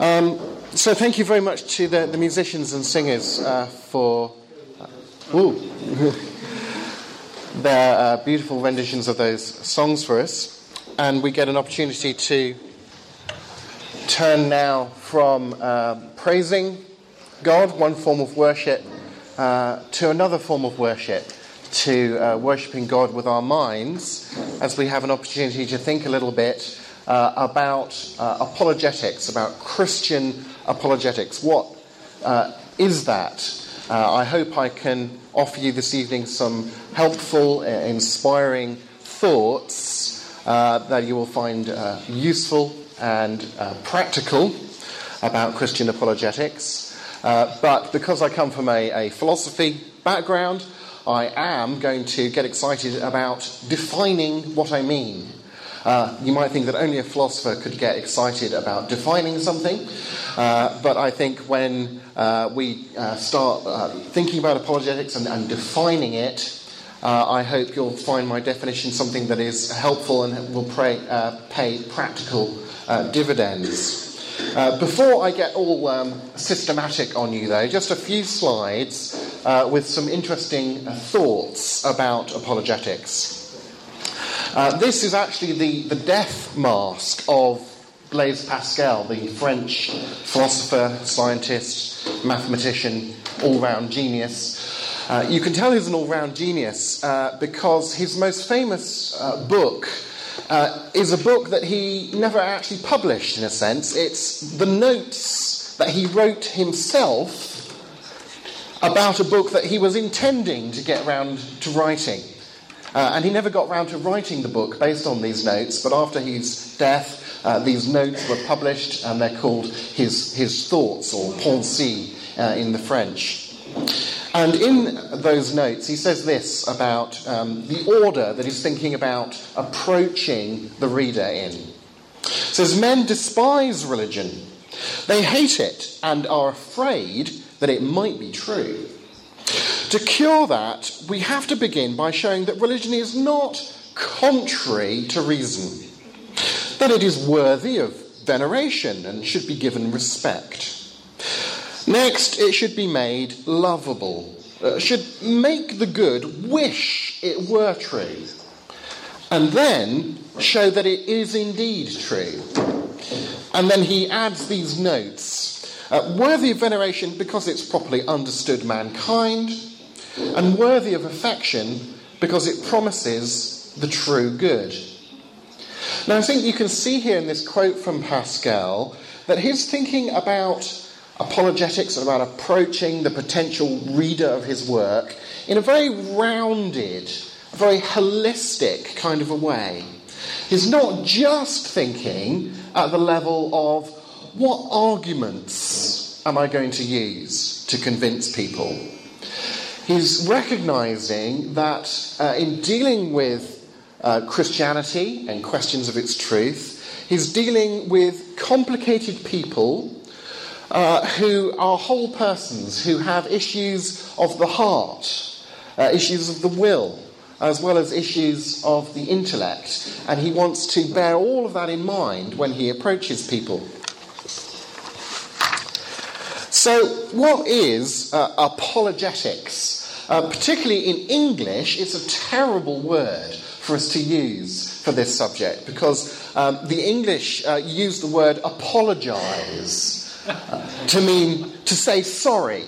Um, so, thank you very much to the, the musicians and singers uh, for uh, their uh, beautiful renditions of those songs for us. And we get an opportunity to turn now from uh, praising God, one form of worship, uh, to another form of worship, to uh, worshipping God with our minds, as we have an opportunity to think a little bit about uh, apologetics, about Christian apologetics. What uh, is that? Uh, I hope I can offer you this evening some helpful, uh, inspiring thoughts that you will find useful and practical about Christian apologetics. but because I come from a, a philosophy background, I am going to get excited about defining what I mean uh, you might think that only a philosopher could get excited about defining something, uh, but I think when uh, we uh, start uh, thinking about apologetics and, and defining it, uh, I hope you'll find my definition something that is helpful and will pray, pay practical dividends. before I get all um, systematic on you, though, just a few slides with some interesting thoughts about apologetics. Uh, this is actually the, the death mask of Blaise Pascal, the French philosopher, scientist, mathematician, all round genius. Uh, you can tell he's an all round genius uh, because his most famous uh, book uh, is a book that he never actually published, in a sense. It's the notes that he wrote himself about a book that he was intending to get round to writing. Uh, and he never got round to writing the book based on these notes, but after his death, uh, these notes were published and they're called his, his thoughts or pensées uh, in the French. And in those notes, he says this about um, the order that he's thinking about approaching the reader in. Says, Men despise religion, they hate it and are afraid that it might be true. To cure that, we have to begin by showing that religion is not contrary to reason, that it is worthy of veneration and should be given respect. Next, it should be made lovable, uh, should make the good wish it were true, and then show that it is indeed true. And then he adds these notes uh, worthy of veneration because it's properly understood mankind, and worthy of affection because it promises the true good. Now, I think you can see here in this quote from Pascal that he's thinking about apologetics and about approaching the potential reader of his work in a very rounded, a very holistic kind of a way. He's not just thinking at the level of what arguments am I going to use to convince people? He's recognizing that uh, in dealing with uh, Christianity and questions of its truth, he's dealing with complicated people uh, who are whole persons, who have issues of the heart, uh, issues of the will, as well as issues of the intellect. And he wants to bear all of that in mind when he approaches people. So, what is uh, apologetics? Uh, particularly in English, it's a terrible word for us to use for this subject because um, the English uh, use the word apologize uh, to mean to say sorry.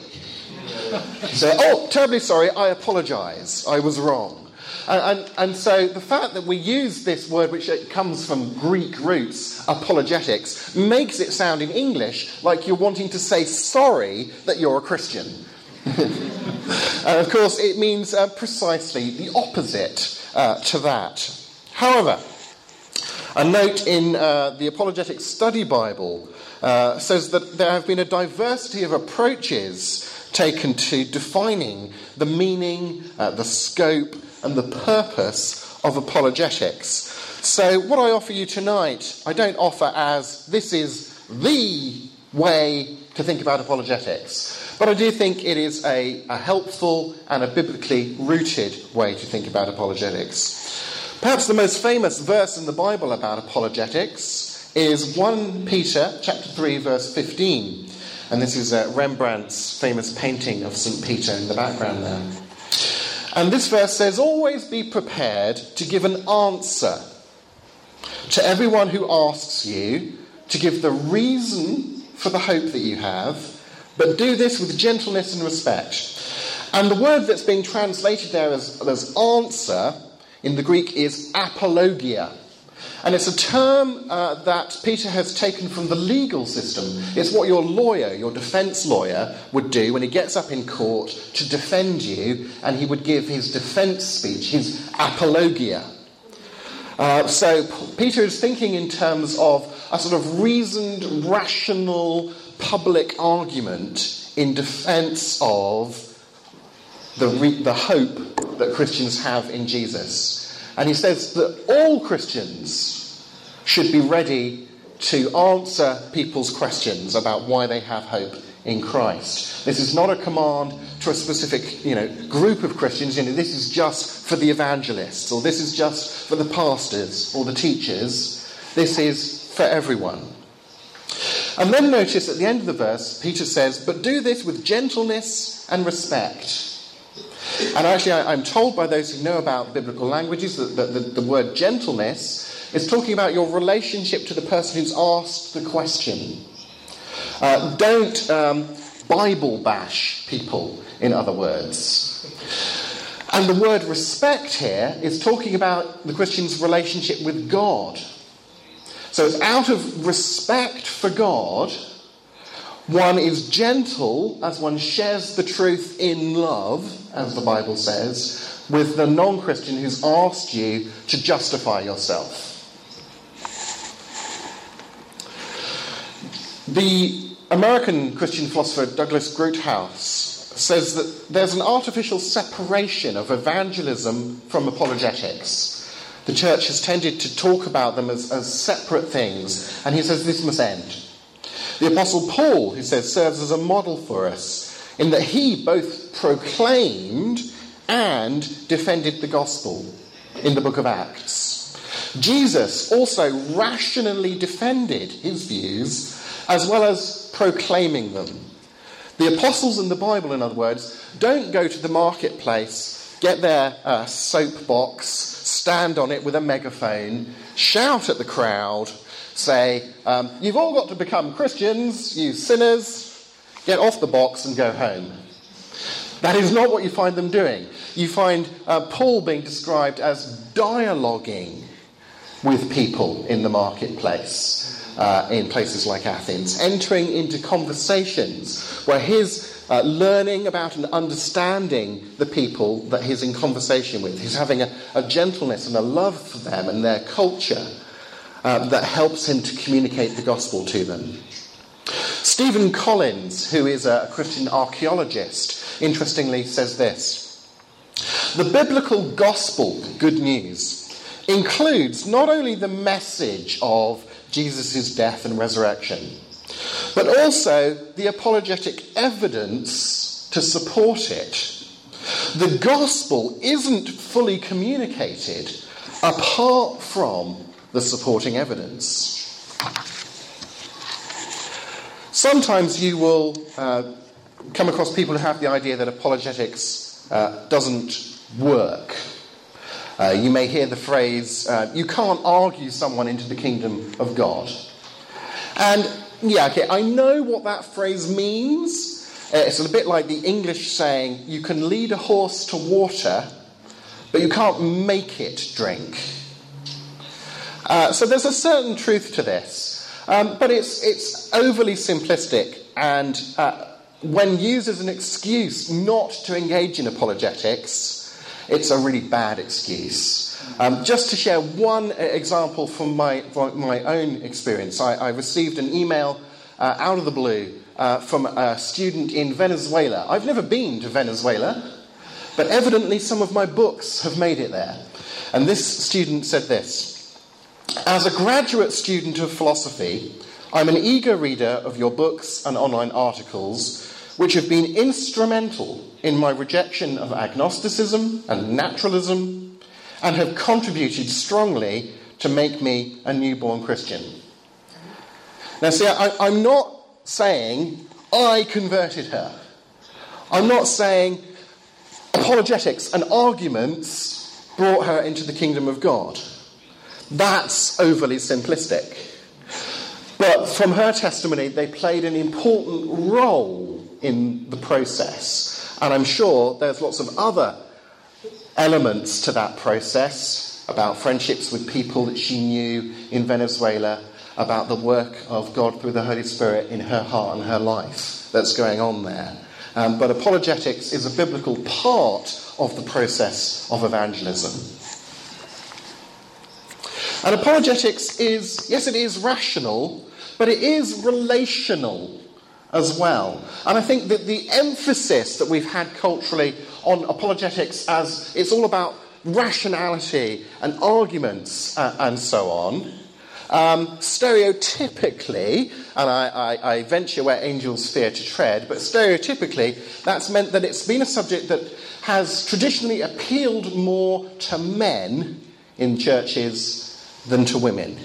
Say, oh, terribly sorry, I apologize, I was wrong. And, and, so the fact that we use this word, which comes from Greek roots, apologetics, makes it sound in English like you're wanting to say sorry that you're a Christian. and of course, it means uh, precisely the opposite uh, to that. However, a note in uh, the Apologetic Study Bible uh, says that there have been a diversity of approaches taken to defining the meaning, uh, the scope, and the purpose of apologetics. So, what I offer you tonight, I don't offer as this is the way to think about apologetics, but I do think it is a, a helpful and a biblically rooted way to think about apologetics. Perhaps the most famous verse in the Bible about apologetics is 1 Peter chapter 3 verse 15. And this is uh, Rembrandt's famous painting of St. Peter in the background there. And this verse says, Always be prepared to give an answer to everyone who asks you to give the reason for the hope that you have, but do this with gentleness and respect. And the word that's being translated there as, as answer in the Greek is apologia. And it's a term uh, that Peter has taken from the legal system. It's what your lawyer, your defense lawyer, would do when he gets up in court to defend you, and he would give his defense speech, his apologia. Uh, so Peter is thinking in terms of a sort of reasoned, rational, public argument in defense of the, re- the hope that Christians have in Jesus. And he says that all Christians should be ready to answer people's questions about why they have hope in Christ. This is not a command to a specific you know, group of Christians. You know, this is just for the evangelists, or this is just for the pastors or the teachers. This is for everyone. And then notice at the end of the verse, Peter says, But do this with gentleness and respect and actually, I, am told by those who know about biblical languages that the, the, the word gentleness is talking about your relationship to the person who's asked the question. Uh, don't um, Bible bash people, in other words. And the word respect here is talking about the Christian's relationship with God. So it's out of respect for God one is gentle as one shares the truth in love, as the Bible says, with the non Christian who's asked you to justify yourself. The American Christian philosopher Douglas Groothuis says that there's an artificial separation of evangelism from apologetics. The church has tended to talk about them as, as separate things, and he says this must end. The Apostle Paul, he says, serves as a model for us in that he both proclaimed and defended the gospel in the book of Acts. Jesus also rationally defended his views as well as proclaiming them. The apostles in the Bible, in other words, don't go to the marketplace, get their uh, soapbox, stand on it with a megaphone, shout at the crowd, say, um, You've all got to become Christians, you sinners, get off the box and go home. That is not what you find them doing. You find uh, Paul being described as dialoguing with people in the marketplace. Uh, in places like Athens, entering into conversations where he's uh, learning about and understanding the people that he's in conversation with. He's having a, a gentleness and a love for them and their culture um, that helps him to communicate the gospel to them. Steven Collins, who is a Christian archaeologist, interestingly says this The biblical gospel, good news, includes not only the message of Jesus' death and resurrection, but also the apologetic evidence to support it. The gospel isn't fully communicated apart from the supporting evidence. Sometimes you will uh, come across people who have the idea that apologetics uh, doesn't work. Uh, you may hear the phrase, uh, you can't argue someone into the kingdom of God. And yeah, okay, I know what that phrase means. Uh, it's a bit like the English saying, you can lead a horse to water, but you can't make it drink. Uh, so there's a certain truth to this, um, but it's, it's overly simplistic and uh, when used as an excuse not to engage in apologetics, it's a really bad excuse. Um, just to share one example from my, from my own experience, I, I received an email uh, out of the blue uh, from a student in Venezuela. I've never been to Venezuela, but evidently some of my books have made it there. And this student said this as a graduate student of philosophy, I'm an eager reader of your books and online articles, which have been instrumental in my rejection of agnosticism and naturalism, and have contributed strongly to make me a newborn Christian. Now, see, I, I'm not saying I converted her. I'm not saying apologetics and arguments brought her into the kingdom of God. That's overly simplistic. But from her testimony, they played an important role in the process. And I'm sure there's lots of other elements to that process about friendships with people that she knew in Venezuela, about the work of God through the Holy Spirit in her heart and her life that's going on there. Um, but apologetics is a biblical part of the process of evangelism. And apologetics is, yes, it is rational, but it is relational as well. And I think that the emphasis that we've had culturally on apologetics as it's all about rationality and arguments uh, and so on, um, stereotypically, and I, I, I, venture where angels fear to tread, but stereotypically, that's meant that it's been a subject that has traditionally appealed more to men in churches than to women.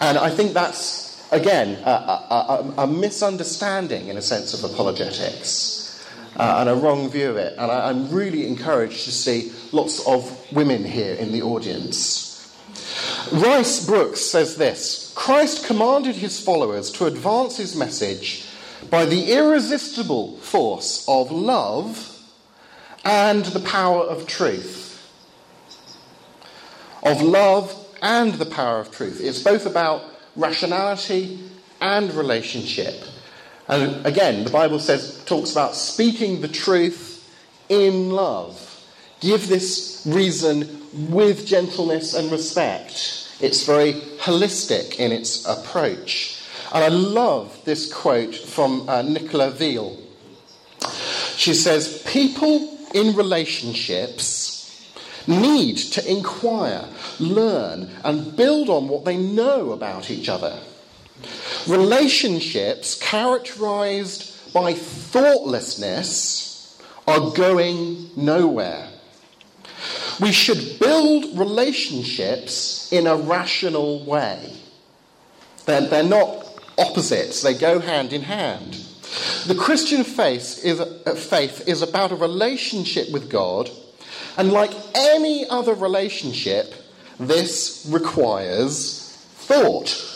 And I think that's, again, a, a, a, a misunderstanding, in a sense, of apologetics. Uh, and a wrong view of it. And I, I'm really encouraged to see lots of women here in the audience. Rice Broocks says this Christ commanded his followers to advance his message by the irresistible force of love and the power of truth. Of love and the power of truth. It's both about rationality and relationship. And again, the Bible says talks about speaking the truth in love. Give this reason with gentleness and respect. It's very holistic in its approach. And I love this quote from uh, Nicola Veal. She says, People in relationships need to inquire, learn, and build on what they know about each other. Relationships characterized by thoughtlessness are going nowhere. We should build relationships in a rational way. They're, they're not opposites, they go hand in hand. The Christian faith is, uh, faith is about a relationship with God and like any other relationship, this requires thought.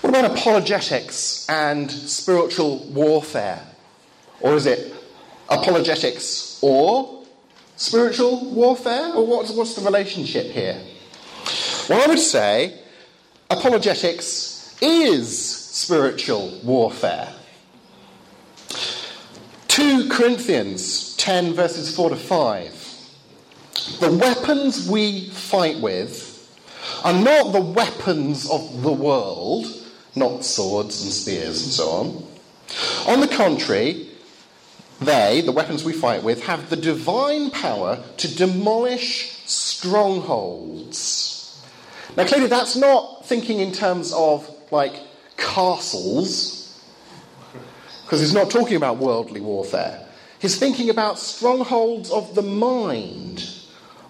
What about apologetics and spiritual warfare? Or is it apologetics or spiritual warfare? Or what's, what's the relationship here? Well, I would say apologetics is spiritual warfare. 2 Corinthians 10, verses 4 to 5. The weapons we fight with are not the weapons of the world, not swords and spears and so on. On the contrary, they, the weapons we fight with, have the divine power to demolish strongholds. Now, clearly, that's not thinking in terms of like castles, because he's not talking about worldly warfare. He's thinking about strongholds of the mind,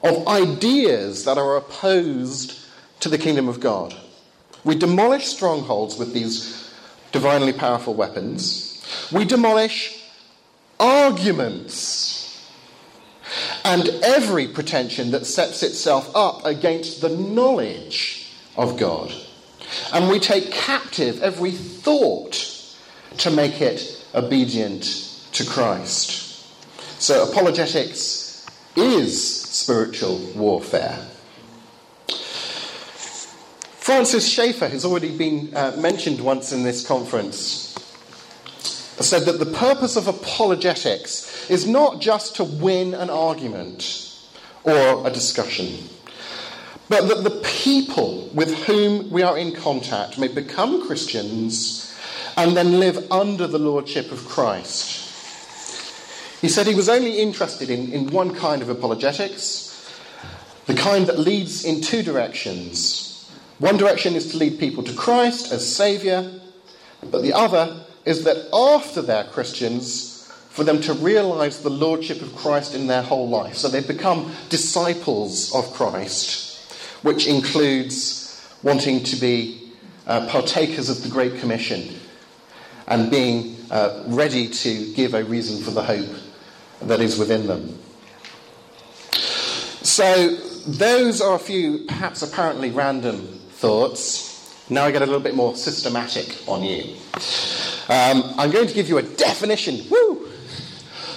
of ideas that are opposed to the kingdom of God. We demolish strongholds with these divinely powerful weapons. We demolish arguments and every pretension that sets itself up against the knowledge of God. And we take captive every thought to make it obedient to Christ. So, apologetics is spiritual warfare. Francis Schaeffer has already been uh, mentioned once in this conference. Said that the purpose of apologetics is not just to win an argument or a discussion but that the people with whom we are in contact may become Christians and then live under the lordship of Christ. He said he was only interested in, in one kind of apologetics, the kind that leads in two directions. One direction is to lead people to Christ as Saviour, but the other is that after they're Christians, for them to realize the lordship of Christ in their whole life. So they've become disciples of Christ, which includes wanting to be uh, partakers of the Great Commission and being uh, ready to give a reason for the hope that is within them. So, those are a few perhaps apparently random thoughts. Now I get a little bit more systematic on you. Um, I'm going to give you a definition woo,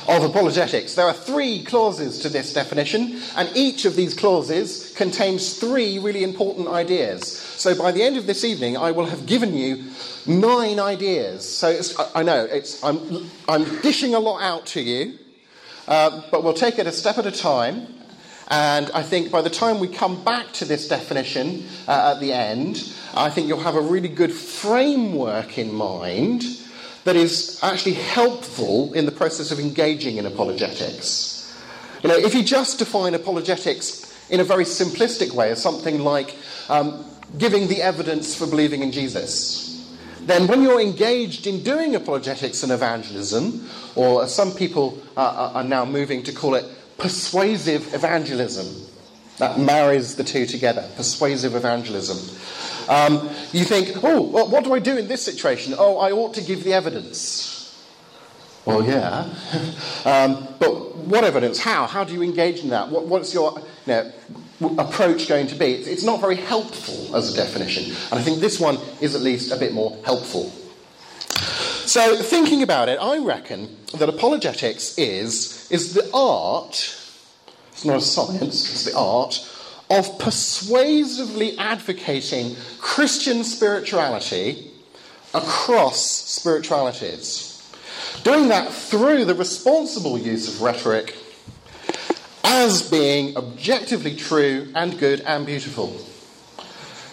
of apologetics. There are three clauses to this definition, and each of these clauses contains three really important ideas. So by the end of this evening, I will have given you nine ideas. So I know I'm, I'm dishing a lot out to you, uh, but we'll take it a step at a time. And I think by the time we come back to this definition uh, at the end, I think you'll have a really good framework in mind that is actually helpful in the process of engaging in apologetics. You know, if you just define apologetics in a very simplistic way as something like um, giving the evidence for believing in Jesus, then when you're engaged in doing apologetics and evangelism, or as some people uh, are now moving to call it persuasive evangelism. That marries the two together persuasive evangelism. Um, you think, oh, well, what do I do in this situation? Oh, I ought to give the evidence. Well, yeah. um, but what evidence? How? How do you engage in that? What, what's your you know, approach going to be? It's, it's not very helpful as a definition. And I think this one is at least a bit more helpful. So, thinking about it, I reckon that apologetics is, is the art, it's not a science, it's the art of persuasively advocating Christian spirituality across spiritualities. Doing that through the responsible use of rhetoric as being objectively true and good and beautiful.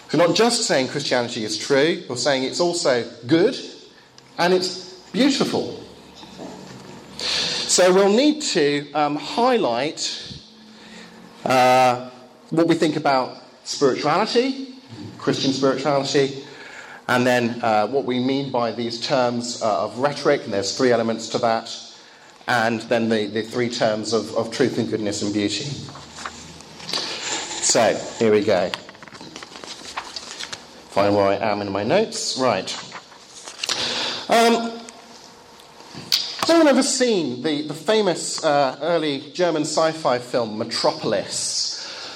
So, not just saying Christianity is true, you're saying it's also good and it's beautiful. So we'll need to um, highlight uh, what we think about spirituality, Christian spirituality, and then uh, what we mean by these terms uh, of rhetoric, and there's three elements to that, and then the, the three terms of, of truth and goodness and beauty. So, here we go. Find where I am in my notes. Right. Um, has anyone ever seen the, the famous uh, early German sci fi film Metropolis?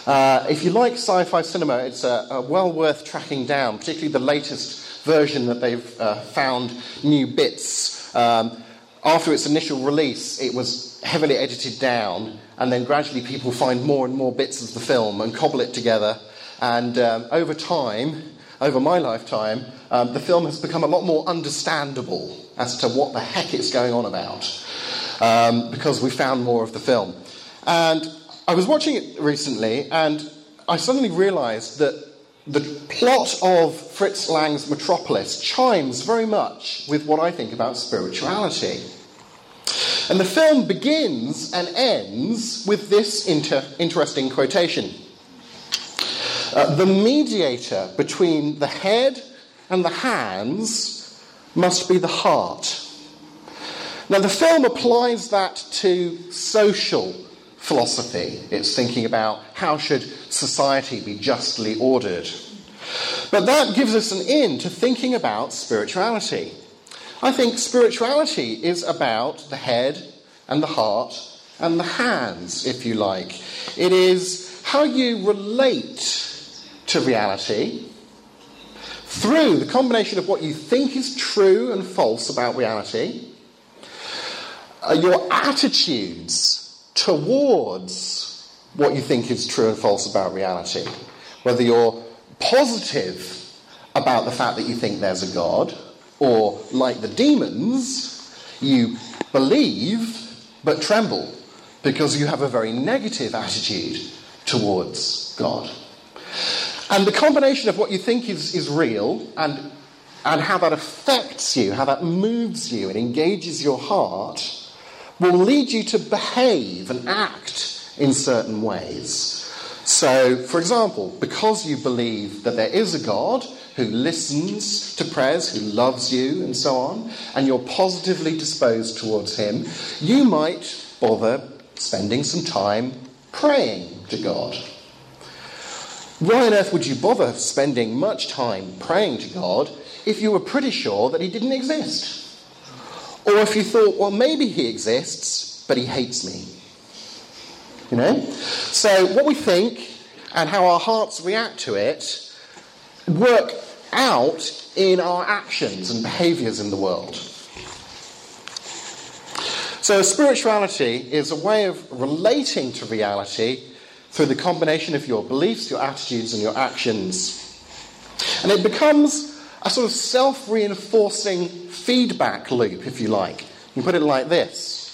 Uh, if you like sci fi cinema, it's uh, well worth tracking down, particularly the latest version that they've uh, found new bits. Um, after its initial release, it was heavily edited down, and then gradually people find more and more bits of the film and cobble it together. And um, over time, over my lifetime, um, the film has become a lot more understandable as to what the heck it's going on about um, because we found more of the film. And I was watching it recently and I suddenly realized that the plot of Fritz Lang's Metropolis chimes very much with what I think about spirituality. And the film begins and ends with this inter- interesting quotation. Uh, the mediator between the head and the hands must be the heart. Now, the film applies that to social philosophy. It's thinking about how should society be justly ordered. But that gives us an in to thinking about spirituality. I think spirituality is about the head and the heart and the hands, if you like. It is how you relate to reality through the combination of what you think is true and false about reality, uh, your attitudes towards what you think is true and false about reality, whether you're positive about the fact that you think there's a God, or like the demons, you believe but tremble because you have a very negative attitude towards God. And the combination of what you think is, is real and, and how that affects you, how that moves you and engages your heart, will lead you to behave and act in certain ways. So, for example, because you believe that there is a God who listens to prayers, who loves you, and so on, and you're positively disposed towards him, you might bother spending some time praying to God. Why on earth would you bother spending much time praying to God if you were pretty sure that he didn't exist? Or if you thought, well, maybe he exists, but he hates me. You know? So, what we think and how our hearts react to it work out in our actions and behaviors in the world. So, spirituality is a way of relating to reality through the combination of your beliefs, your attitudes, and your actions. And it becomes a sort of self reinforcing feedback loop, if you like. You can put it like this.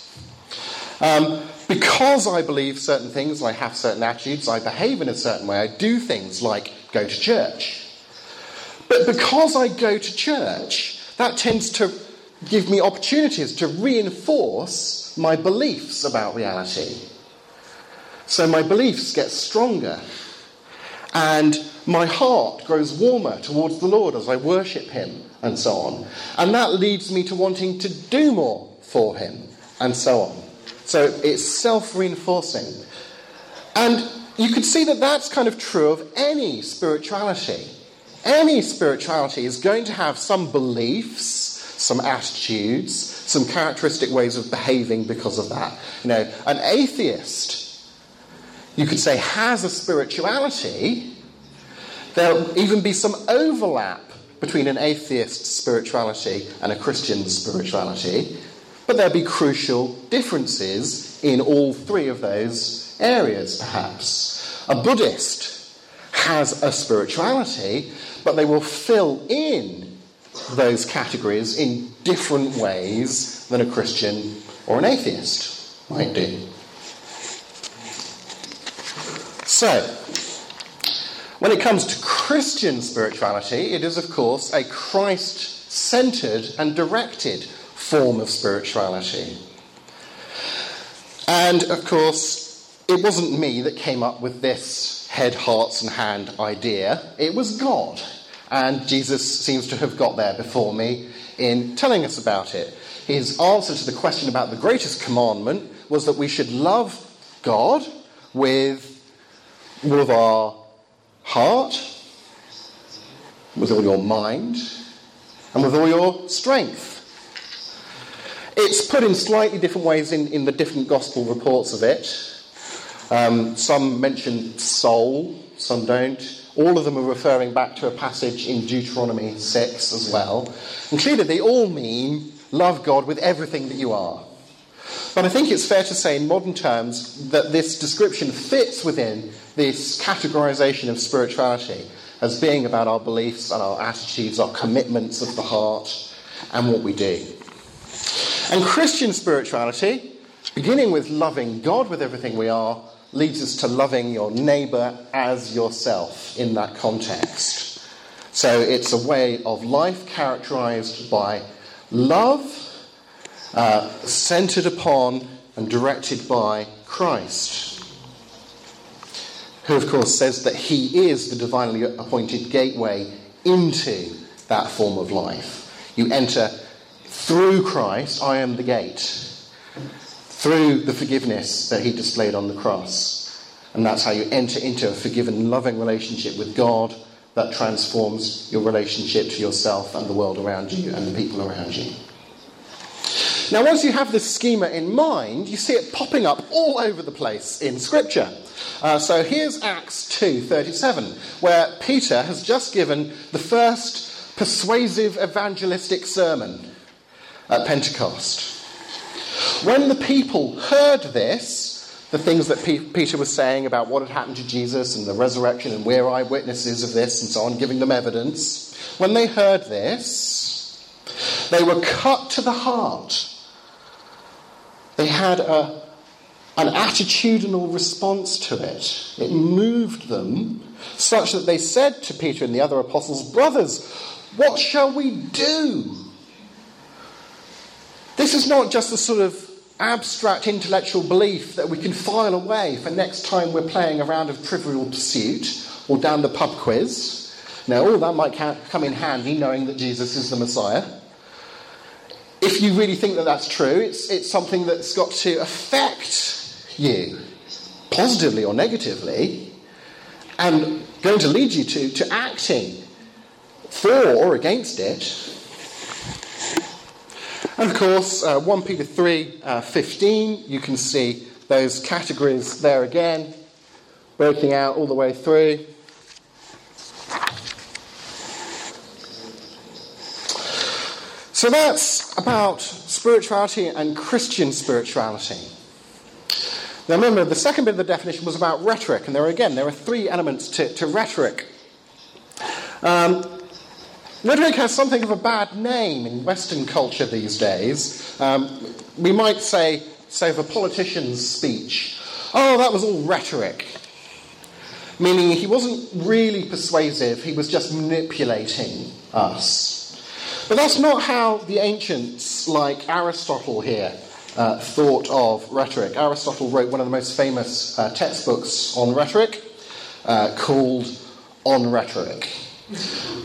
Um, because I believe certain things, I have certain attitudes, I behave in a certain way, I do things like go to church. But because I go to church, that tends to give me opportunities to reinforce my beliefs about reality. So my beliefs get stronger, and my heart grows warmer towards the Lord as I worship Him, and so on. And that leads me to wanting to do more for Him, and so on. So it's self reinforcing. And you could see that that's kind of true of any spirituality. Any spirituality is going to have some beliefs, some attitudes, some characteristic ways of behaving because of that. You know, an atheist, you could say, has a spirituality. There'll even be some overlap between an atheist's spirituality and a Christian's spirituality. But there'll be crucial differences in all three of those areas, perhaps. A Buddhist has a spirituality, but they will fill in those categories in different ways than a Christian or an atheist might do. So, when it comes to Christian spirituality, it is, of course, a Christ centered and directed form of spirituality. And of course, it wasn't me that came up with this head, hearts, and hand idea, it was God. And Jesus seems to have got there before me in telling us about it. His answer to the question about the greatest commandment was that we should love God with of our heart, with all your mind, and with all your strength. It's put in slightly different ways in, in the different gospel reports of it. Um, some mention soul, some don't. All of them are referring back to a passage in Deuteronomy 6 as well. And clearly, they all mean love God with everything that you are. But I think it's fair to say, in modern terms, that this description fits within this categorization of spirituality as being about our beliefs and our attitudes, our commitments of the heart, and what we do. And Christian spirituality, beginning with loving God with everything we are, leads us to loving your neighbour as yourself in that context. So it's a way of life characterized by love, uh, centered upon and directed by Christ, who, of course, says that he is the divinely appointed gateway into that form of life. You enter through Christ, I am the gate. Through the forgiveness that he displayed on the cross. And that's how you enter into a forgiven, loving relationship with God that transforms your relationship to yourself and the world around you and the people around you. Now, once you have this schema in mind, you see it popping up all over the place in Scripture. Uh, so here's Acts 2:37, where Peter has just given the first persuasive evangelistic sermon at Pentecost. When the people heard this, the things that P- Peter was saying about what had happened to Jesus and the resurrection, and we're eyewitnesses of this, and so on, giving them evidence, when they heard this, they were cut to the heart. They had a, an attitudinal response to it. It moved them such that they said to Peter and the other apostles, Brothers, what shall we do? This is not just a sort of abstract intellectual belief that we can file away for next time we're playing a round of trivial pursuit or down the pub quiz. Now, all that might come in handy knowing that Jesus is the Messiah. If you really think that that's true, it's, it's something that's got to affect you, positively or negatively, and going to lead you to, to acting for or against it. And of course, uh, 1 Peter 3 uh, 15, you can see those categories there again, breaking out all the way through. So that's about spirituality and Christian spirituality. Now remember, the second bit of the definition was about rhetoric, and there are again there are three elements to, to rhetoric. Um, rhetoric has something of a bad name in Western culture these days. Um, we might say, say of a politician's speech, oh, that was all rhetoric. Meaning he wasn't really persuasive, he was just manipulating us. But that's not how the ancients, like Aristotle here, uh, thought of rhetoric. Aristotle wrote one of the most famous uh, textbooks on rhetoric uh, called On Rhetoric.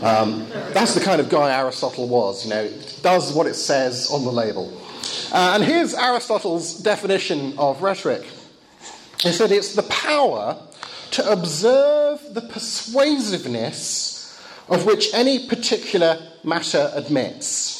Um, that's the kind of guy Aristotle was, you know, does what it says on the label. Uh, and here's Aristotle's definition of rhetoric. He said it's the power to observe the persuasiveness of which any particular matter admits.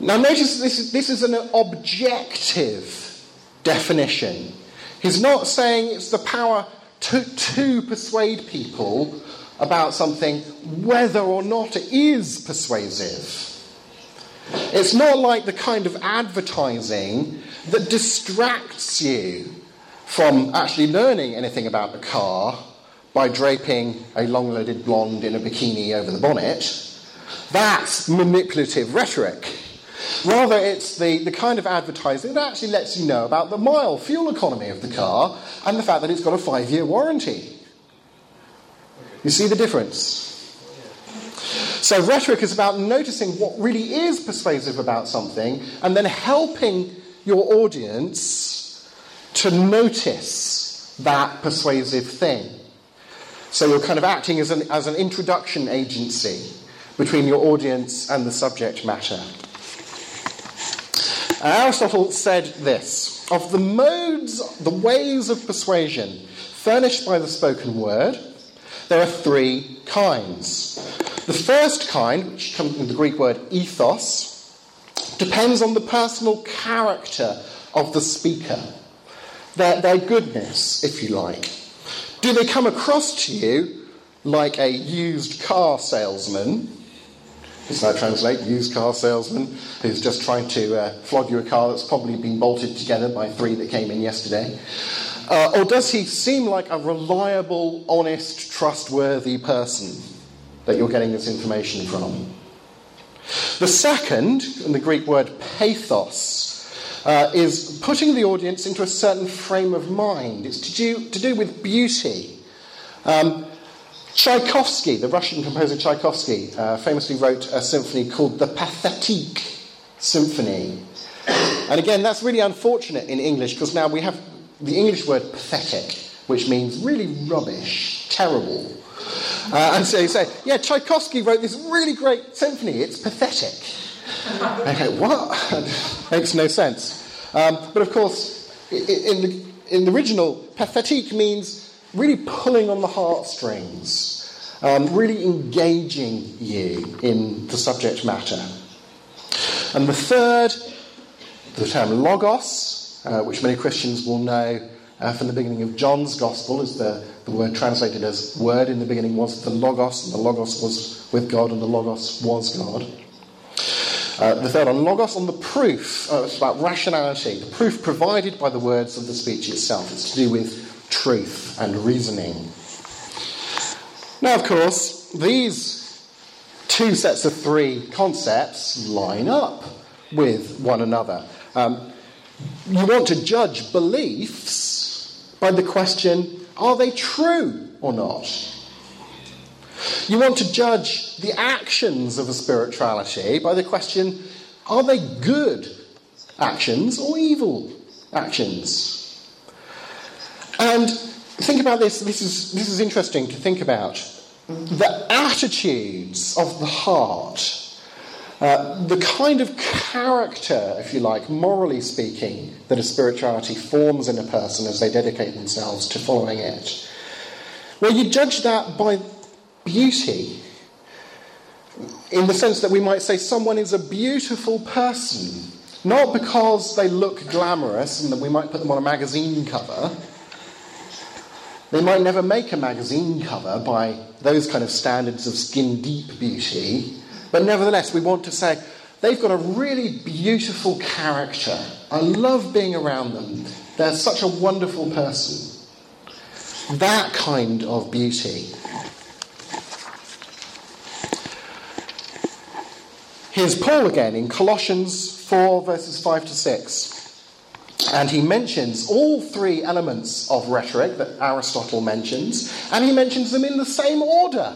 Now, notice this is, this is an objective definition. He's not saying it's the power to, to persuade people about something, whether or not it is persuasive. It's not like the kind of advertising that distracts you from actually learning anything about the car by draping a long legged blonde in a bikini over the bonnet. That's manipulative rhetoric. Rather, it's the, the kind of advertising that actually lets you know about the mile fuel economy of the car and the fact that it's got a five year warranty. You see the difference? So, rhetoric is about noticing what really is persuasive about something and then helping your audience to notice that persuasive thing. So you're kind of acting as an, as an introduction agency between your audience and the subject matter. And Aristotle said this Of the modes, the ways of persuasion furnished by the spoken word, there are three kinds. The first kind, which comes from the Greek word ethos, depends on the personal character of the speaker, their, their goodness, if you like. Do they come across to you like a used car salesman? Does that translate? Used car salesman who's just trying to uh, flog you a car that's probably been bolted together by three that came in yesterday? Uh, or does he seem like a reliable, honest, trustworthy person that you're getting this information from? The second, in the Greek word pathos, uh, is putting the audience into a certain frame of mind. It's to do, to do with beauty. Um, Tchaikovsky, the Russian composer Tchaikovsky, uh, famously wrote a symphony called the Pathétique Symphony. And again, that's really unfortunate in English because now we have the English word pathetic, which means really rubbish, terrible. Uh, and so you say, yeah, Tchaikovsky wrote this really great symphony, it's pathetic. Okay, what? Makes no sense. Um, but of course, in the, in the original, pathetique means really pulling on the heartstrings, um, really engaging you in the subject matter. And the third, the term logos, uh, which many Christians will know uh, from the beginning of John's Gospel, is the, the word translated as word in the beginning was the logos, and the logos was with God, and the logos was God. Uh, the third on logos, on the proof. Uh, it's about rationality. The proof provided by the words of the speech itself. It's to do with truth and reasoning. Now, of course, these two sets of three concepts line up with one another. Um, you want to judge beliefs by the question are they true or not? You want to judge the actions of a spirituality by the question are they good actions or evil actions. And think about this, this is, this is interesting to think about. The attitudes of the heart, uh, the kind of character, if you like, morally speaking, that a spirituality forms in a person as they dedicate themselves to following it. Well, you judge that by beauty, in the sense that we might say someone is a beautiful person, not because they look glamorous and that we might put them on a magazine cover. They might never make a magazine cover by those kind of standards of skin deep beauty, but nevertheless, we want to say they've got a really beautiful character. I love being around them. They're such a wonderful person. That kind of beauty. Here's Paul again in Colossians 4, verses 5 to 6. And he mentions all three elements of rhetoric that Aristotle mentions, and he mentions them in the same order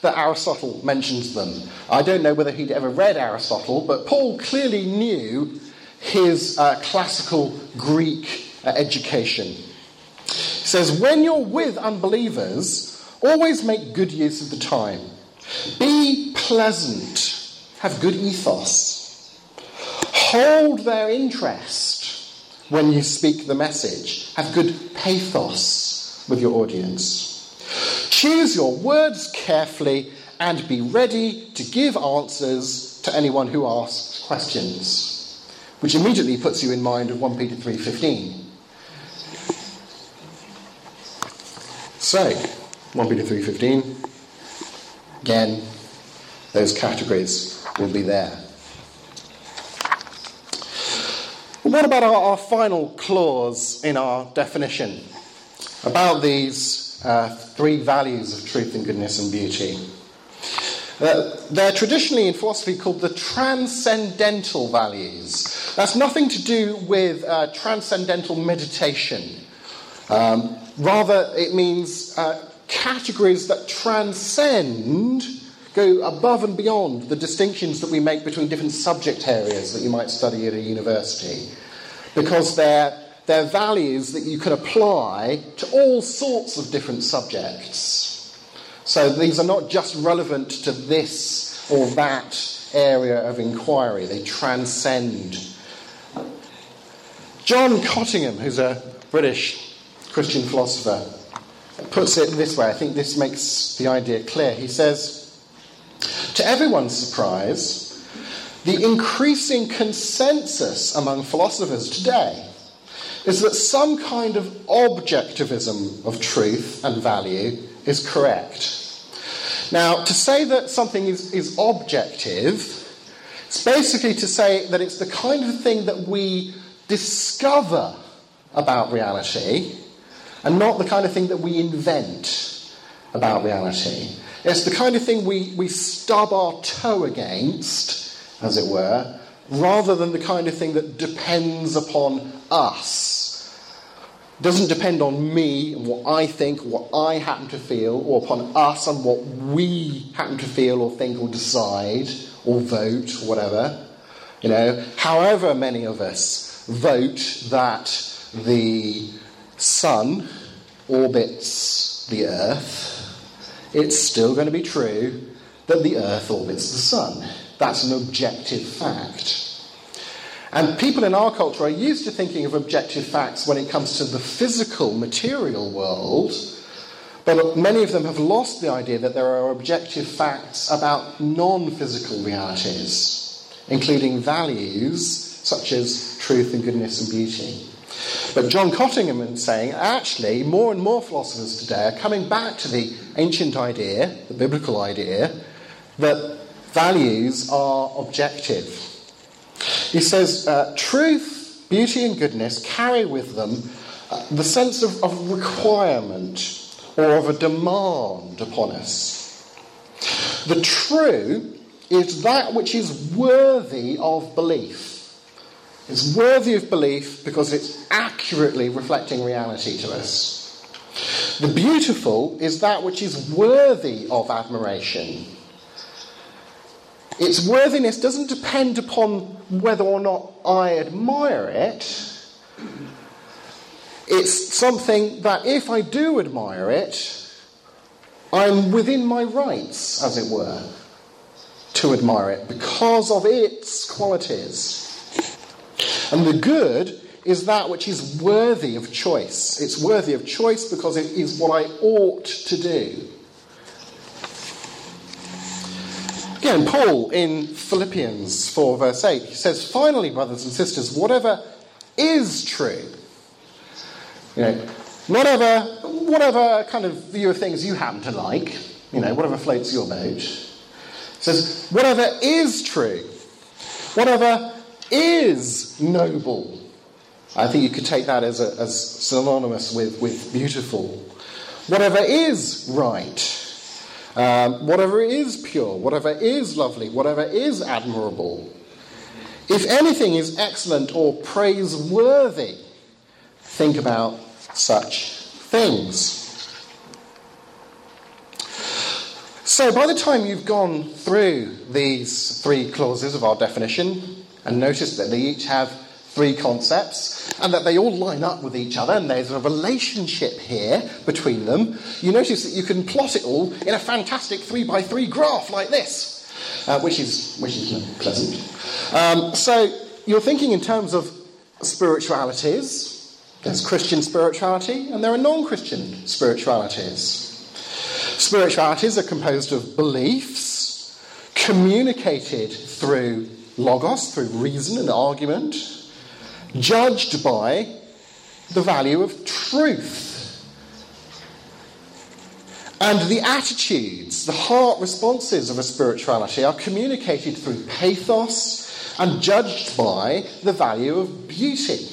that Aristotle mentions them. I don't know whether he'd ever read Aristotle, but Paul clearly knew his uh, classical Greek uh, education. He says, When you're with unbelievers, always make good use of the time. Be pleasant have good ethos, hold their interest when you speak the message, have good pathos with your audience. Choose your words carefully and be ready to give answers to anyone who asks questions, which immediately puts you in mind of 1 Peter 3:15. So, 1 Peter 3:15 again those categories will be there. What about our, our final clause in our definition about these uh, three values of truth and goodness and beauty? Uh, they're traditionally in philosophy called the transcendental values. That's nothing to do with uh, transcendental meditation. Um, rather, it means uh, categories that transcend go above and beyond the distinctions that we make between different subject areas that you might study at a university, because they're, they're values that you can apply to all sorts of different subjects. So these are not just relevant to this or that area of inquiry, they transcend. John Cottingham, who's a British Christian philosopher, puts it this way. I think this makes the idea clear. He says, to everyone's surprise, the increasing consensus among philosophers today is that some kind of objectivism of truth and value is correct. Now, to say that something is, is objective, it's basically to say that it's the kind of thing that we discover about reality and not the kind of thing that we invent about reality. It's the kind of thing we, we stub our toe against, as it were, rather than the kind of thing that depends upon us. It doesn't depend on me and what I think, what I happen to feel, or upon us and what we happen to feel or think or decide or vote or whatever. You know, however many of us vote that the sun orbits the earth, it's still going to be true that the Earth orbits the Sun. That's an objective fact. And people in our culture are used to thinking of objective facts when it comes to the physical, material world, but many of them have lost the idea that there are objective facts about non physical realities, including values such as truth and goodness and beauty. But John Cottingham is saying actually, more and more philosophers today are coming back to the ancient idea, the biblical idea, that values are objective. He says uh, truth, beauty, and goodness carry with them uh, the sense of, of requirement or of a demand upon us. The true is that which is worthy of belief. It's worthy of belief because it's accurately reflecting reality to us. The beautiful is that which is worthy of admiration. its worthiness doesn't depend upon whether or not I admire it. It's something that if I do admire it, I'm within my rights, as it were, to admire it because of its qualities. And the good is that which is worthy of choice. It's worthy of choice because it is what I ought to do. Again, Paul in Philippians 4, verse 8, he says, Finally, brothers and sisters, whatever is true, you know, whatever, whatever kind of view of things you happen to like, you know, whatever floats your boat, says, whatever is true, whatever is noble. I think you could take that as, a, as synonymous with, with beautiful. Whatever is right, um, whatever is pure, whatever is lovely, whatever is admirable. If anything is excellent or praiseworthy, think about such things. So, by the time you've gone through these three clauses of our definition and noticed that they each have three concepts and that they all line up with each other and there's a relationship here between them, you notice that you can plot it all in a fantastic three by three graph like this, uh, which, is, which is pleasant. Um, so, you're thinking in terms of spiritualities there's Christian spirituality and there are non Christian spiritualities. Spiritualities are composed of beliefs communicated through logos, through reason and argument, judged by the value of truth. And the attitudes, the heart responses of a spirituality are communicated through pathos and judged by the value of beauty.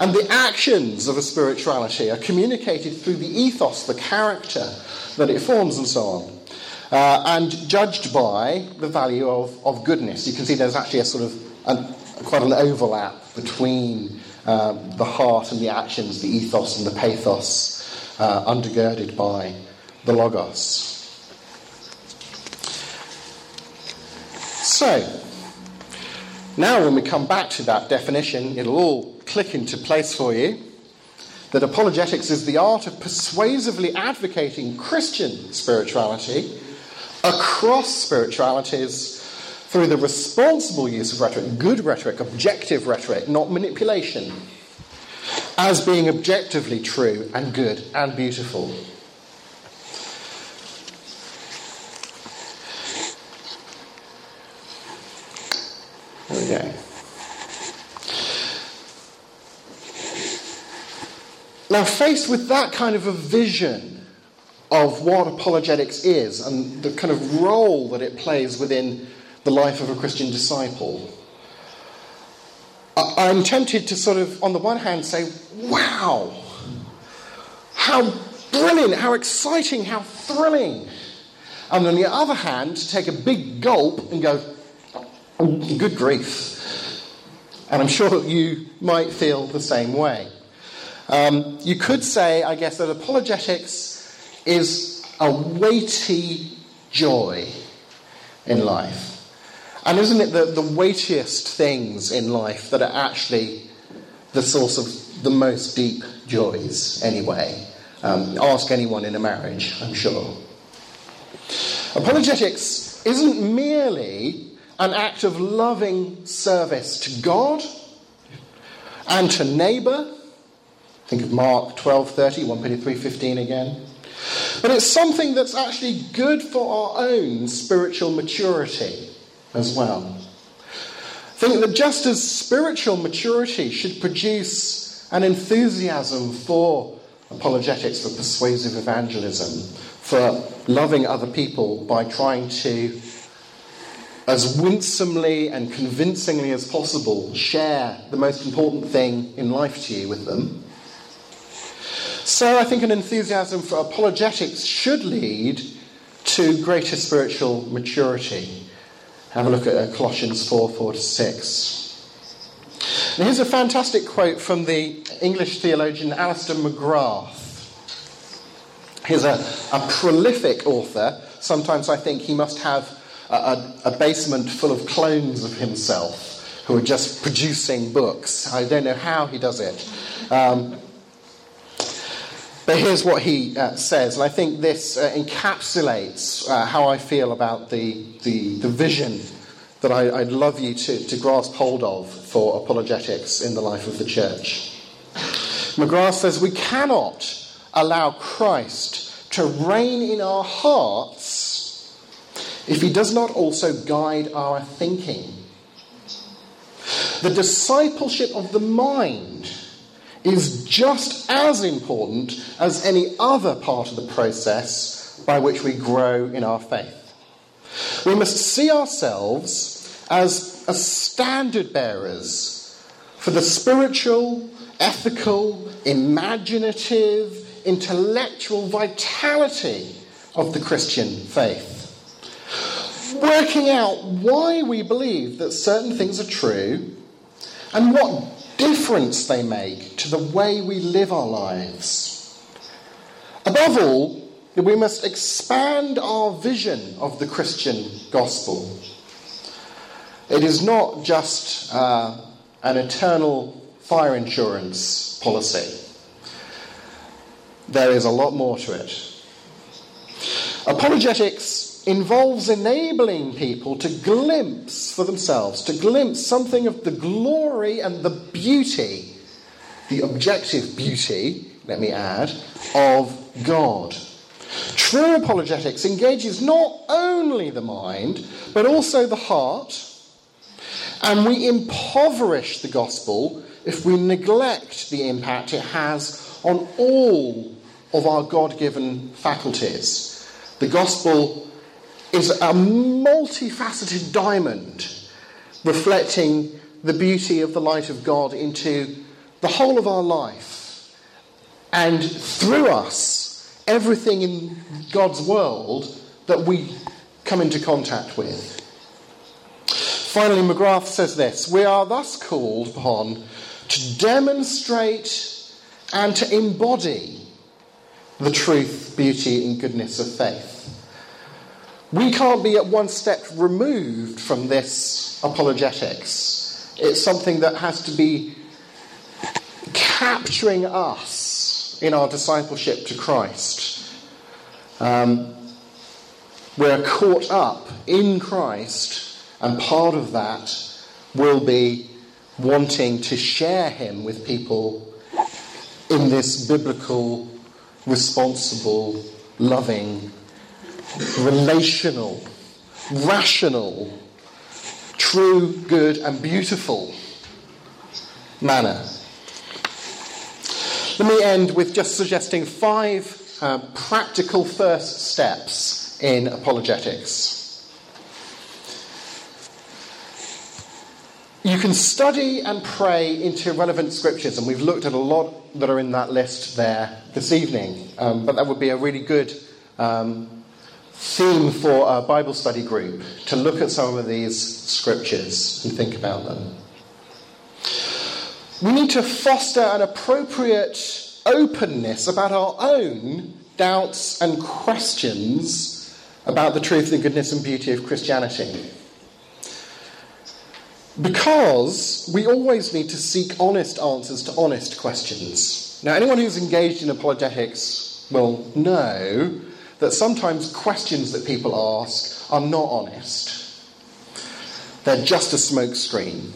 And the actions of a spirituality are communicated through the ethos, the character that it forms, and so on. Uh, and judged by the value of, of goodness. You can see there's actually a sort of a, quite an overlap between um, the heart and the actions, the ethos and the pathos, uh, undergirded by the Logos. So, now when we come back to that definition, it'll all click into place for you that apologetics is the art of persuasively advocating Christian spirituality across spiritualities through the responsible use of rhetoric, good rhetoric, objective rhetoric, not manipulation, as being objectively true and good and beautiful. There we go. Now, faced with that kind of a vision of what apologetics is and the kind of role that it plays within the life of a Christian disciple, I'm tempted to sort of, on the one hand, say, wow, how brilliant, how exciting, how thrilling. And on the other hand, to take a big gulp and go, good grief. And I'm sure that you might feel the same way. Um, you could say, I guess, that apologetics is a weighty joy in life. And isn't it the, the weightiest things in life that are actually the source of the most deep joys, anyway? Um, ask anyone in a marriage, I'm sure. Apologetics isn't merely an act of loving service to God and to neighbour Think of Mark 12:30, 1 Peter 3:15 again. But it's something that's actually good for our own spiritual maturity as well. I think that just as spiritual maturity should produce an enthusiasm for apologetics, for persuasive evangelism, for loving other people by trying to, as winsomely and convincingly as possible, share the most important thing in life to you with them. So I think an enthusiasm for apologetics should lead to greater spiritual maturity. Have a look at uh, Colossians 4 4 to 6. And here's a fantastic quote from the English theologian Alister McGrath. He's a, a prolific author. Sometimes I think he must have a, a, basement full of clones of himself who are just producing books. I don't know how he does it. Um, but here's what he uh, says, and I think this uh, encapsulates uh, how I feel about the, the, the vision that I, would love you to, to grasp hold of for apologetics in the life of the church. McGrath says we cannot allow Christ to reign in our hearts if he does not also guide our thinking. The discipleship of the mind is just as important as any other part of the process by which we grow in our faith. We must see ourselves as, standard bearers for the spiritual, ethical, imaginative, intellectual vitality of the Christian faith. Working out why we believe that certain things are true and what difference they make to the way we live our lives. Above all, we must expand our vision of the Christian gospel. It is not just uh, an eternal fire insurance policy. There is a lot more to it. Apologetics involves enabling people to glimpse for themselves, to glimpse something of the glory and the beauty, the objective beauty, let me add, of God. True apologetics engages not only the mind, but also the heart, and we impoverish the gospel if we neglect the impact it has on all of our God given faculties. The gospel is a multifaceted diamond reflecting the beauty of the light of God into the whole of our life. And through us, everything in God's world that we come into contact with. Finally, McGrath says this We are thus called upon to demonstrate and to embody the truth, beauty, and goodness of faith. We can't be at one step removed from this apologetics. It's something that has to be capturing us in our discipleship to Christ. Um, we're caught up in Christ, and part of that will be wanting to share Him with people in this biblical, responsible, loving relational, rational, true, good, and beautiful manner. Let me end with just suggesting five uh, practical first steps in apologetics. You can study and pray into relevant scriptures, and we've looked at a lot that are in that list there this evening. Um, but that would be a really good um, theme for our Bible study group to look at some of these scriptures and think about them. We need to foster an appropriate openness about our own doubts and questions about the truth and goodness and beauty of Christianity. Because we always need to seek honest answers to honest questions. Now, anyone who's engaged in apologetics will know that sometimes questions that people ask are not honest. They're just a smokescreen.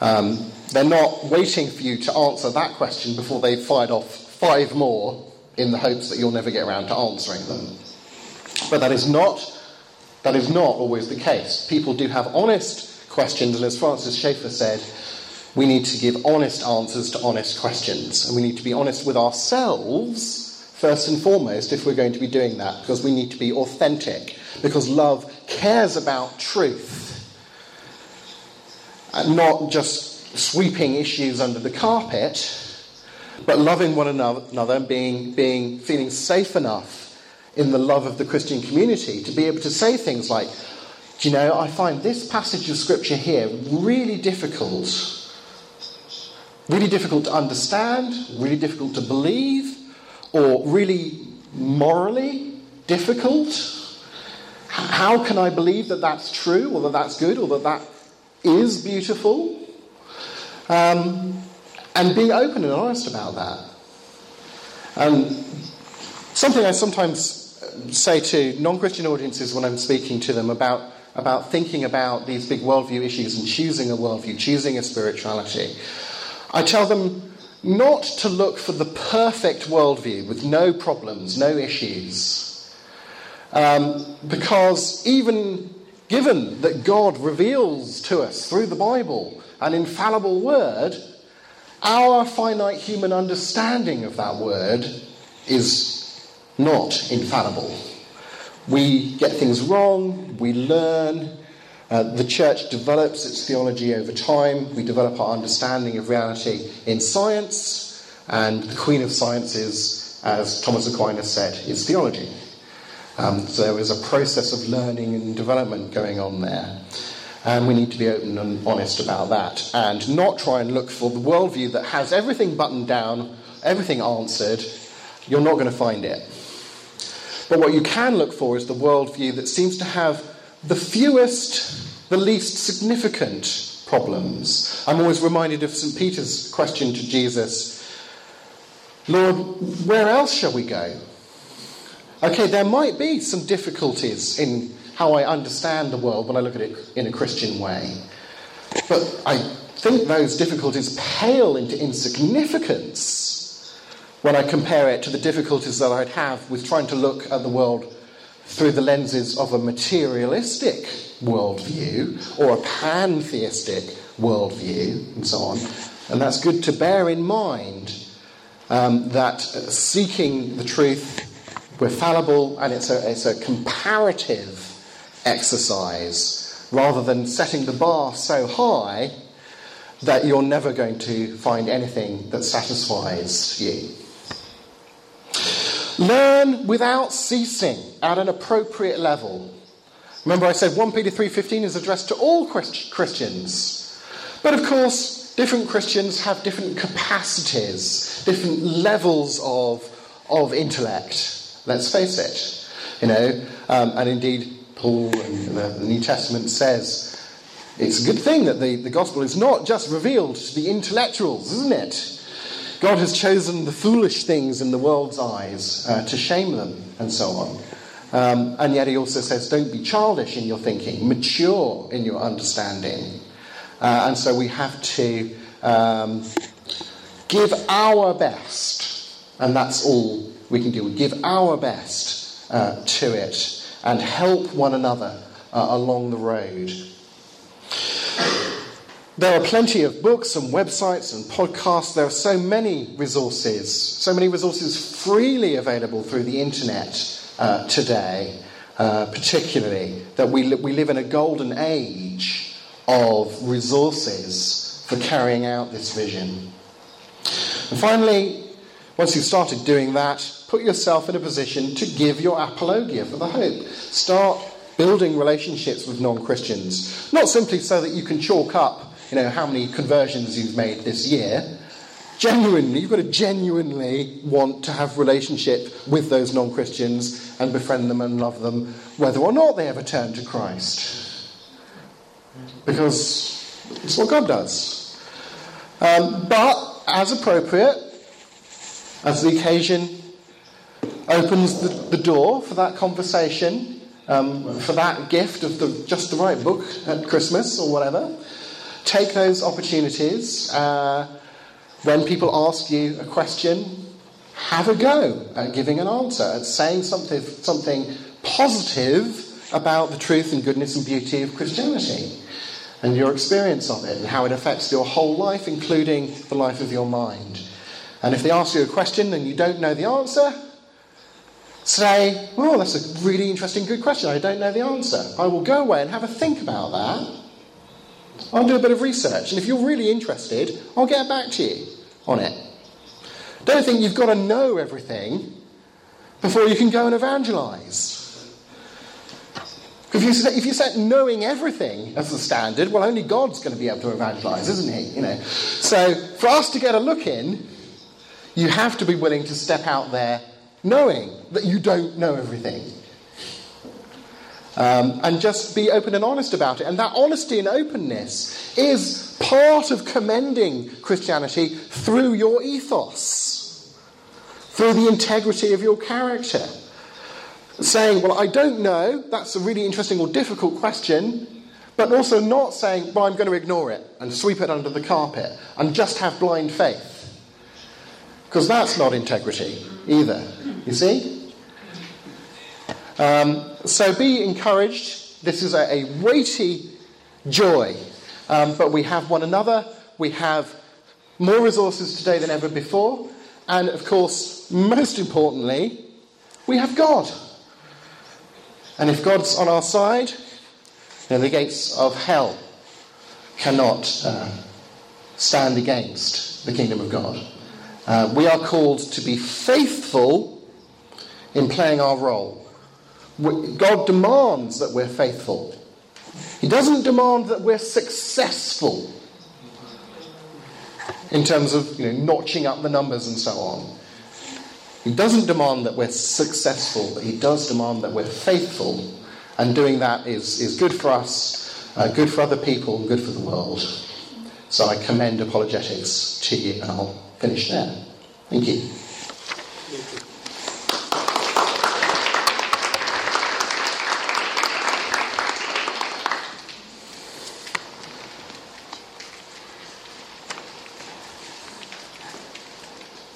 Um, they're not waiting for you to answer that question before they've fired off five more in the hopes that you'll never get around to answering them. But that is not that is not always the case. People do have honest questions, and as Francis Schaeffer said, we need to give honest answers to honest questions, and we need to be honest with ourselves first and foremost, if we're going to be doing that, because we need to be authentic, because love cares about truth, and not just sweeping issues under the carpet, but loving one another and being, being, feeling safe enough in the love of the Christian community to be able to say things like, Do you know, I find this passage of scripture here really difficult. Really difficult to understand, really difficult to believe or really morally difficult? how can I believe that that's true, or that that's good, or that that is beautiful? Um, and being open and honest about that. Um, something I sometimes say to non Christian audiences when I'm speaking to them about, about thinking about these big worldview issues and choosing a worldview, choosing a spirituality. I tell them not to look for the perfect worldview with no problems, no issues. Um, because even given that God reveals to us through the Bible an infallible word, our finite human understanding of that word is not infallible. We get things wrong, we learn, uh, the church develops its theology over time, we develop our understanding of reality in science, and the queen of sciences, as Thomas Aquinas said, is theology. Um, so there is a process of learning and development going on there. And we need to be open and honest about that and not try and look for the worldview that has everything buttoned down, everything answered. You're not going to find it. But what you can look for is the worldview that seems to have the fewest, the least significant problems. I'm always reminded of St. Peter's question to Jesus Lord, where else shall we go? Okay, there might be some difficulties in how I understand the world when I look at it in a Christian way. But I think those difficulties pale into insignificance when I compare it to the difficulties that I'd have with trying to look at the world through the lenses of a materialistic worldview or a pantheistic worldview and so on. And that's good to bear in mind um, that seeking the truth, we're fallible and it's a, it's a comparative exercise rather than setting the bar so high that you're never going to find anything that satisfies you. Learn without ceasing at an appropriate level. Remember I said 1 Peter 3:15 is addressed to all Christians. But of course, different Christians have different capacities, different levels of, of intellect. Let's face it. You know, um, and indeed Paul and the New Testament says it's a good thing that the, the gospel is not just revealed to the intellectuals, isn't it? God has chosen the foolish things in the world's eyes uh, to shame them, and so on. Um, and yet he also says, don't be childish in your thinking, mature in your understanding. Uh, and so we have to um, give our best, and that's all we can do. We give our best uh, to it and help one another uh, along the road. There are plenty of books and websites and podcasts. There are so many resources, so many resources freely available through the internet uh, today, uh, particularly, that we, li- we live in a golden age of resources for carrying out this vision. And finally, once you've started doing that, put yourself in a position to give your apologia for the hope. Start building relationships with non Christians, not simply so that you can chalk up, you know, how many conversions you've made this year. Genuinely, you've got to genuinely want to have relationship with those non Christians and befriend them and love them, whether or not they ever turn to Christ. Because it's what God does. Um, but as appropriate, as the occasion opens the, the door for that conversation, um, for that gift of the, just the right book at Christmas or whatever. Take those opportunities. Uh, when people ask you a question, have a go at giving an answer, at saying something, something positive about the truth and goodness and beauty of Christianity and your experience of it and how it affects your whole life, including the life of your mind. And if they ask you a question and you don't know the answer, say, Oh, that's a really interesting, good question. I don't know the answer. I will go away and have a think about that. I'll do a bit of research. And if you're really interested, I'll get back to you on it. Don't think you've got to know everything before you can go and evangelize. If you, set, if you set knowing everything as the standard, well, only God's going to be able to evangelize, isn't He? You know. So, for us to get a look in, you have to be willing to step out there knowing that you don't know everything. Um, and just be open and honest about it. And that honesty and openness is part of commending Christianity through your ethos, through the integrity of your character. Saying, Well, I don't know, that's a really interesting or difficult question, but also not saying, Well, I'm going to ignore it and sweep it under the carpet and just have blind faith. Because that's not integrity either, you see? Um, so be encouraged. This is a, a weighty joy. Um, but we have one another. We have more resources today than ever before. And of course, most importantly, we have God. And if God's on our side, then the gates of hell cannot uh, stand against the kingdom of God. Uh, we are called to be faithful in playing our role. God demands that we're faithful. He doesn't demand that we're successful in terms of you know, notching up the numbers and so on. He doesn't demand that we're successful, but he does demand that we're faithful. And doing that is, is good for us, uh, good for other people, good for the world. So I commend apologetics to you, and I'll finish there. Thank you.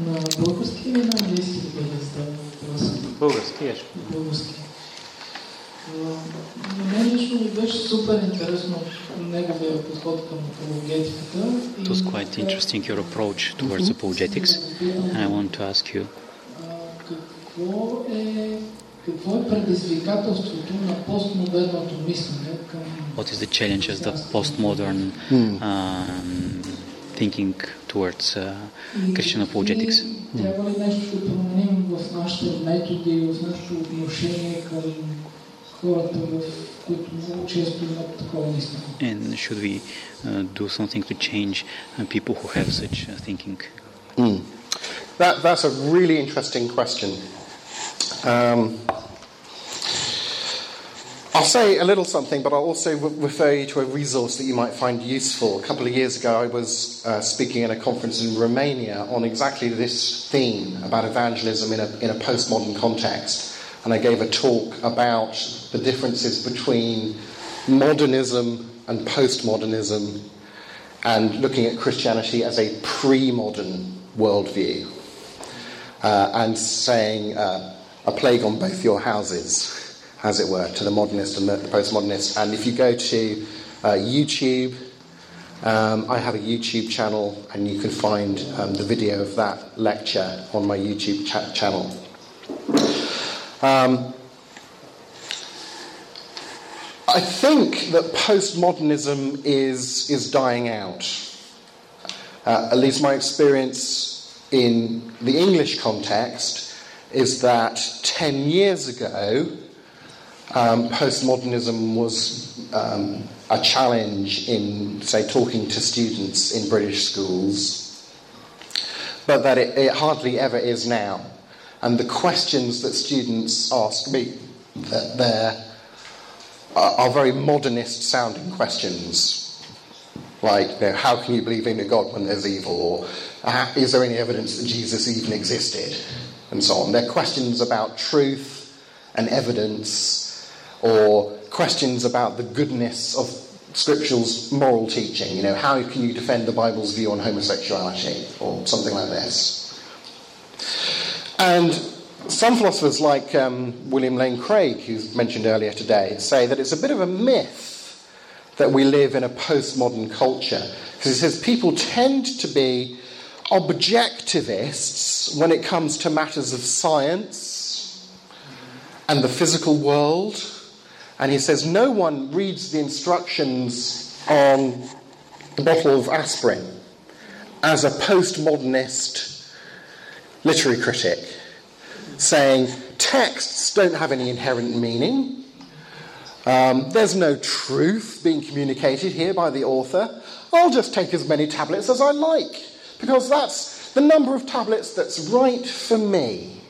На български или на английски да бъде зададен въпрос? Български е. Български. На мен лично ми беше супер интересно неговия подход към апологетиката. It was quite interesting your approach towards apologetics. And I want to ask you, какво е какво е предизвикателството на постмодерното мислене към what is the challenges the postmodern um, thinking towards uh, Christian apologetics? И трябва ли нещо да променим в нашите методи, в нашето отношение към хората, в които много често имат такова мислене? And should we uh, do something to change uh, people who have such uh, thinking? That, that's a really interesting question. Um, I'll say a little something, but I'll also re- refer you to a resource that you might find useful. A couple of years ago, I was uh, speaking at a conference in Romania on exactly this theme about evangelism in a, in a postmodern context. And I gave a talk about the differences between modernism and postmodernism and looking at Christianity as a pre modern worldview uh, and saying uh, a plague on both your houses, as it were, to the modernist and the, postmodernist. And if you go to uh, YouTube, um, I have a YouTube channel, and you can find um, the video of that lecture on my YouTube cha- channel. Um, I think that postmodernism is, is dying out. Uh, at least my experience in the English context is that 10 years ago, um, postmodernism was um, a challenge in, say, talking to students in British schools, but that it, it hardly ever is now. And the questions that students ask me, that they're, are, very modernist sounding questions. Like, you know, how can you believe in a God when there's evil? Or uh, is there any evidence that Jesus even existed? And so on. They're questions about truth and evidence, or questions about the goodness of Scripture's moral teaching. You know, how can you defend the Bible's view on homosexuality, or something like this? And some philosophers, like um, William Lane Craig, who's mentioned earlier today, say that it's a bit of a myth that we live in a postmodern culture. Because he says people tend to be objectivists when it comes to matters of science and the physical world. And he says no one reads the instructions on the bottle of aspirin as a postmodernist literary critic, saying texts don't have any inherent meaning. Um, there's no truth being communicated here by the author. I'll just take as many tablets as I like, because that's the number of tablets that's right for me.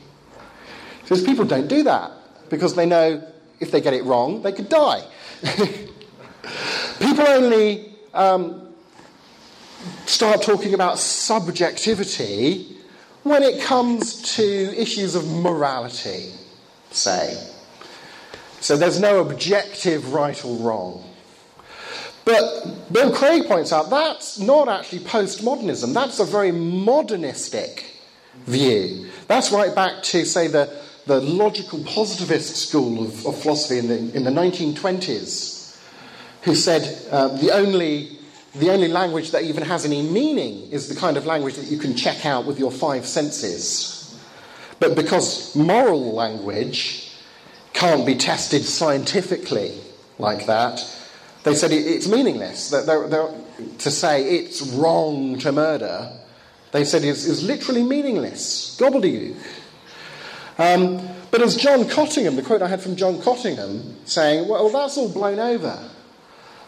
Because people don't do that, because they know if they get it wrong, they could die. people only um, start talking about subjectivity when it comes to issues of morality, say. So there's no objective right or wrong. But Bill Craig points out that's not actually postmodernism, that's a very modernistic view. That's right back to, say, the, the logical positivist school of, of philosophy in the, in the 1920s, who said uh, the, only, the only language that even has any meaning is the kind of language that you can check out with your five senses. But because moral language can't be tested scientifically like that, they said it's meaningless. They're, they're, to say it's wrong to murder, they said is, is literally meaningless. Gobbledygook. Um, but as John Cottingham, the quote I had from John Cottingham, saying, well, that's all blown over.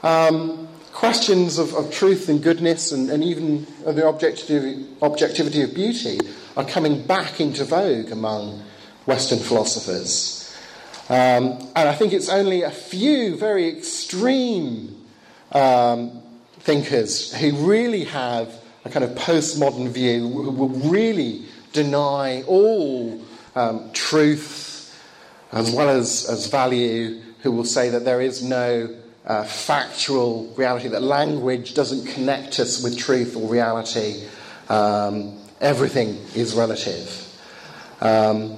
Um, questions of, of, truth and goodness and, and even the objectivity, objectivity of beauty are coming back into vogue among Western philosophers. Um, and I think it's only a few very extreme um, thinkers who really have a kind of postmodern view, who will really deny all um, truth as well as, as value, who will say that there is no uh, factual reality, that language doesn't connect us with truth or reality. Um, everything is relative. Um,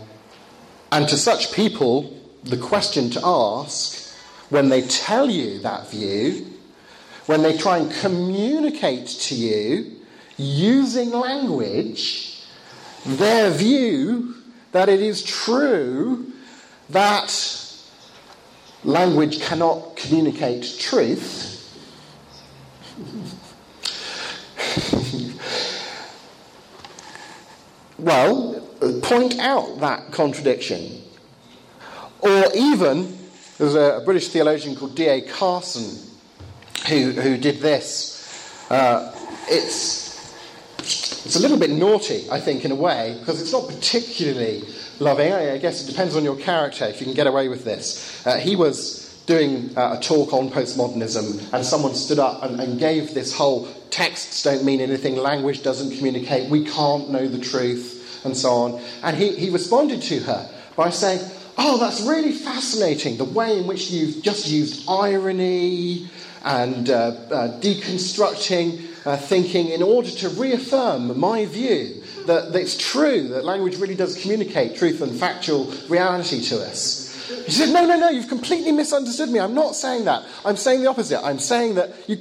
and to such people, the question to ask when they tell you that view, when they try and communicate to you using language their view that it is true that language cannot communicate truth. well, point out that contradiction or even, there's a, British theologian called D.A. Carson who, who did this. Uh, it's, it's a little bit naughty, I think, in a way, because it's not particularly loving. I, guess it depends on your character if you can get away with this. Uh, he was doing uh, a talk on postmodernism, and someone stood up and, and, gave this whole texts don't mean anything, language doesn't communicate, we can't know the truth, and so on. And he, he responded to her by saying, Oh, that's really fascinating. The way in which you've just used irony and uh, uh, deconstructing uh, thinking in order to reaffirm my view that, that it's true that language really does communicate truth and factual reality to us. He said, No, no, no, you've completely misunderstood me. I'm not saying that. I'm saying the opposite. I'm saying that you.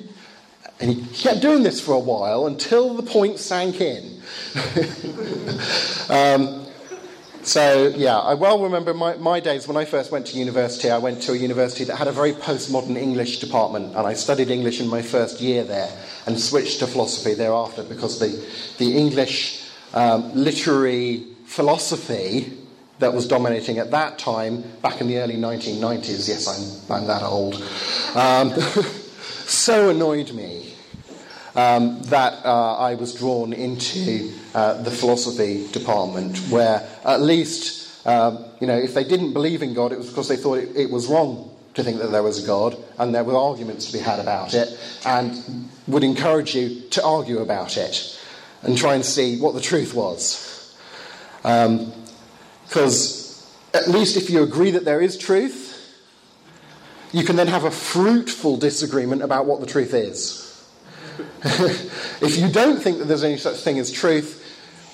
And he kept doing this for a while until the point sank in. um, so, yeah, I well remember my, my days when I first went to university. I went to a university that had a very postmodern English department, and I studied English in my first year there and switched to philosophy thereafter because the, the English um, literary philosophy that was dominating at that time, back in the early 1990s, yes, I'm, I'm that old, um, so annoyed me um, that uh, I was drawn into uh, the philosophy department, where at least, um, you know, if they didn't believe in God, it was because they thought it, it was wrong to think that there was a God, and there were arguments to be had about it, and would encourage you to argue about it and try and see what the truth was. Because um, at least if you agree that there is truth, you can then have a fruitful disagreement about what the truth is. if you don't think that there's any such thing as truth,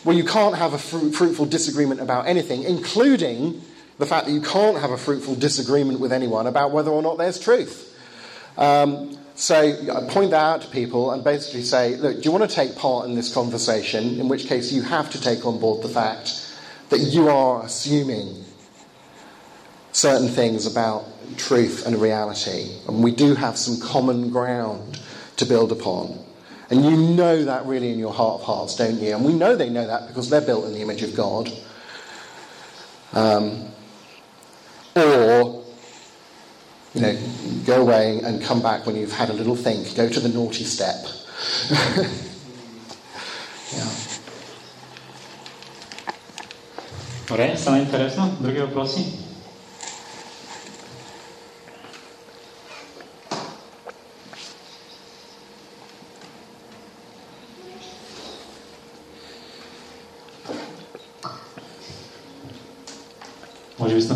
well, you can't have a fru- fruitful disagreement about anything, including the fact that you can't have a fruitful disagreement with anyone about whether or not there's truth. Um, so I point that out to people and basically say, look, do you want to take part in this conversation? In which case, you have to take on board the fact that you are assuming certain things about truth and reality. And we do have some common ground to build upon. And you know that really in your heart of hearts, don't you? And we know they know that because they're built in the image of God. Um, or, you know, go away and come back when you've had a little think. Go to the naughty step. yeah. Добре, стана интересно. Други въпроси?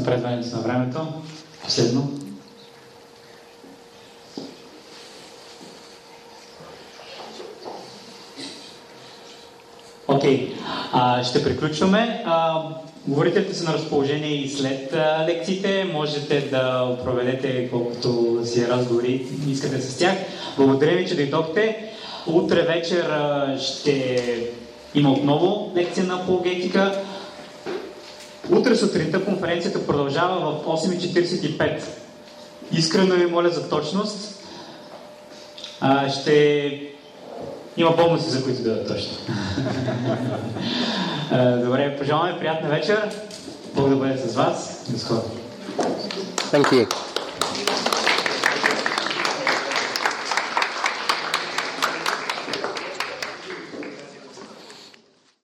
Напредването на времето. Последно. Окей, а, ще приключваме. А, говорителите са на разположение и след а, лекциите. Можете да проведете колкото си разговори искате с тях. Благодаря ви, че дойдохте. Утре вечер а, ще има отново лекция на апологетика. Утре сутринта конференцията продължава в 8.45. Искрено ви моля за точност. А, ще има бонуси, за които да бъдат точно. А, Добре, пожелаваме приятна вечер. Бог да бъде с вас. До скоро. Thank you.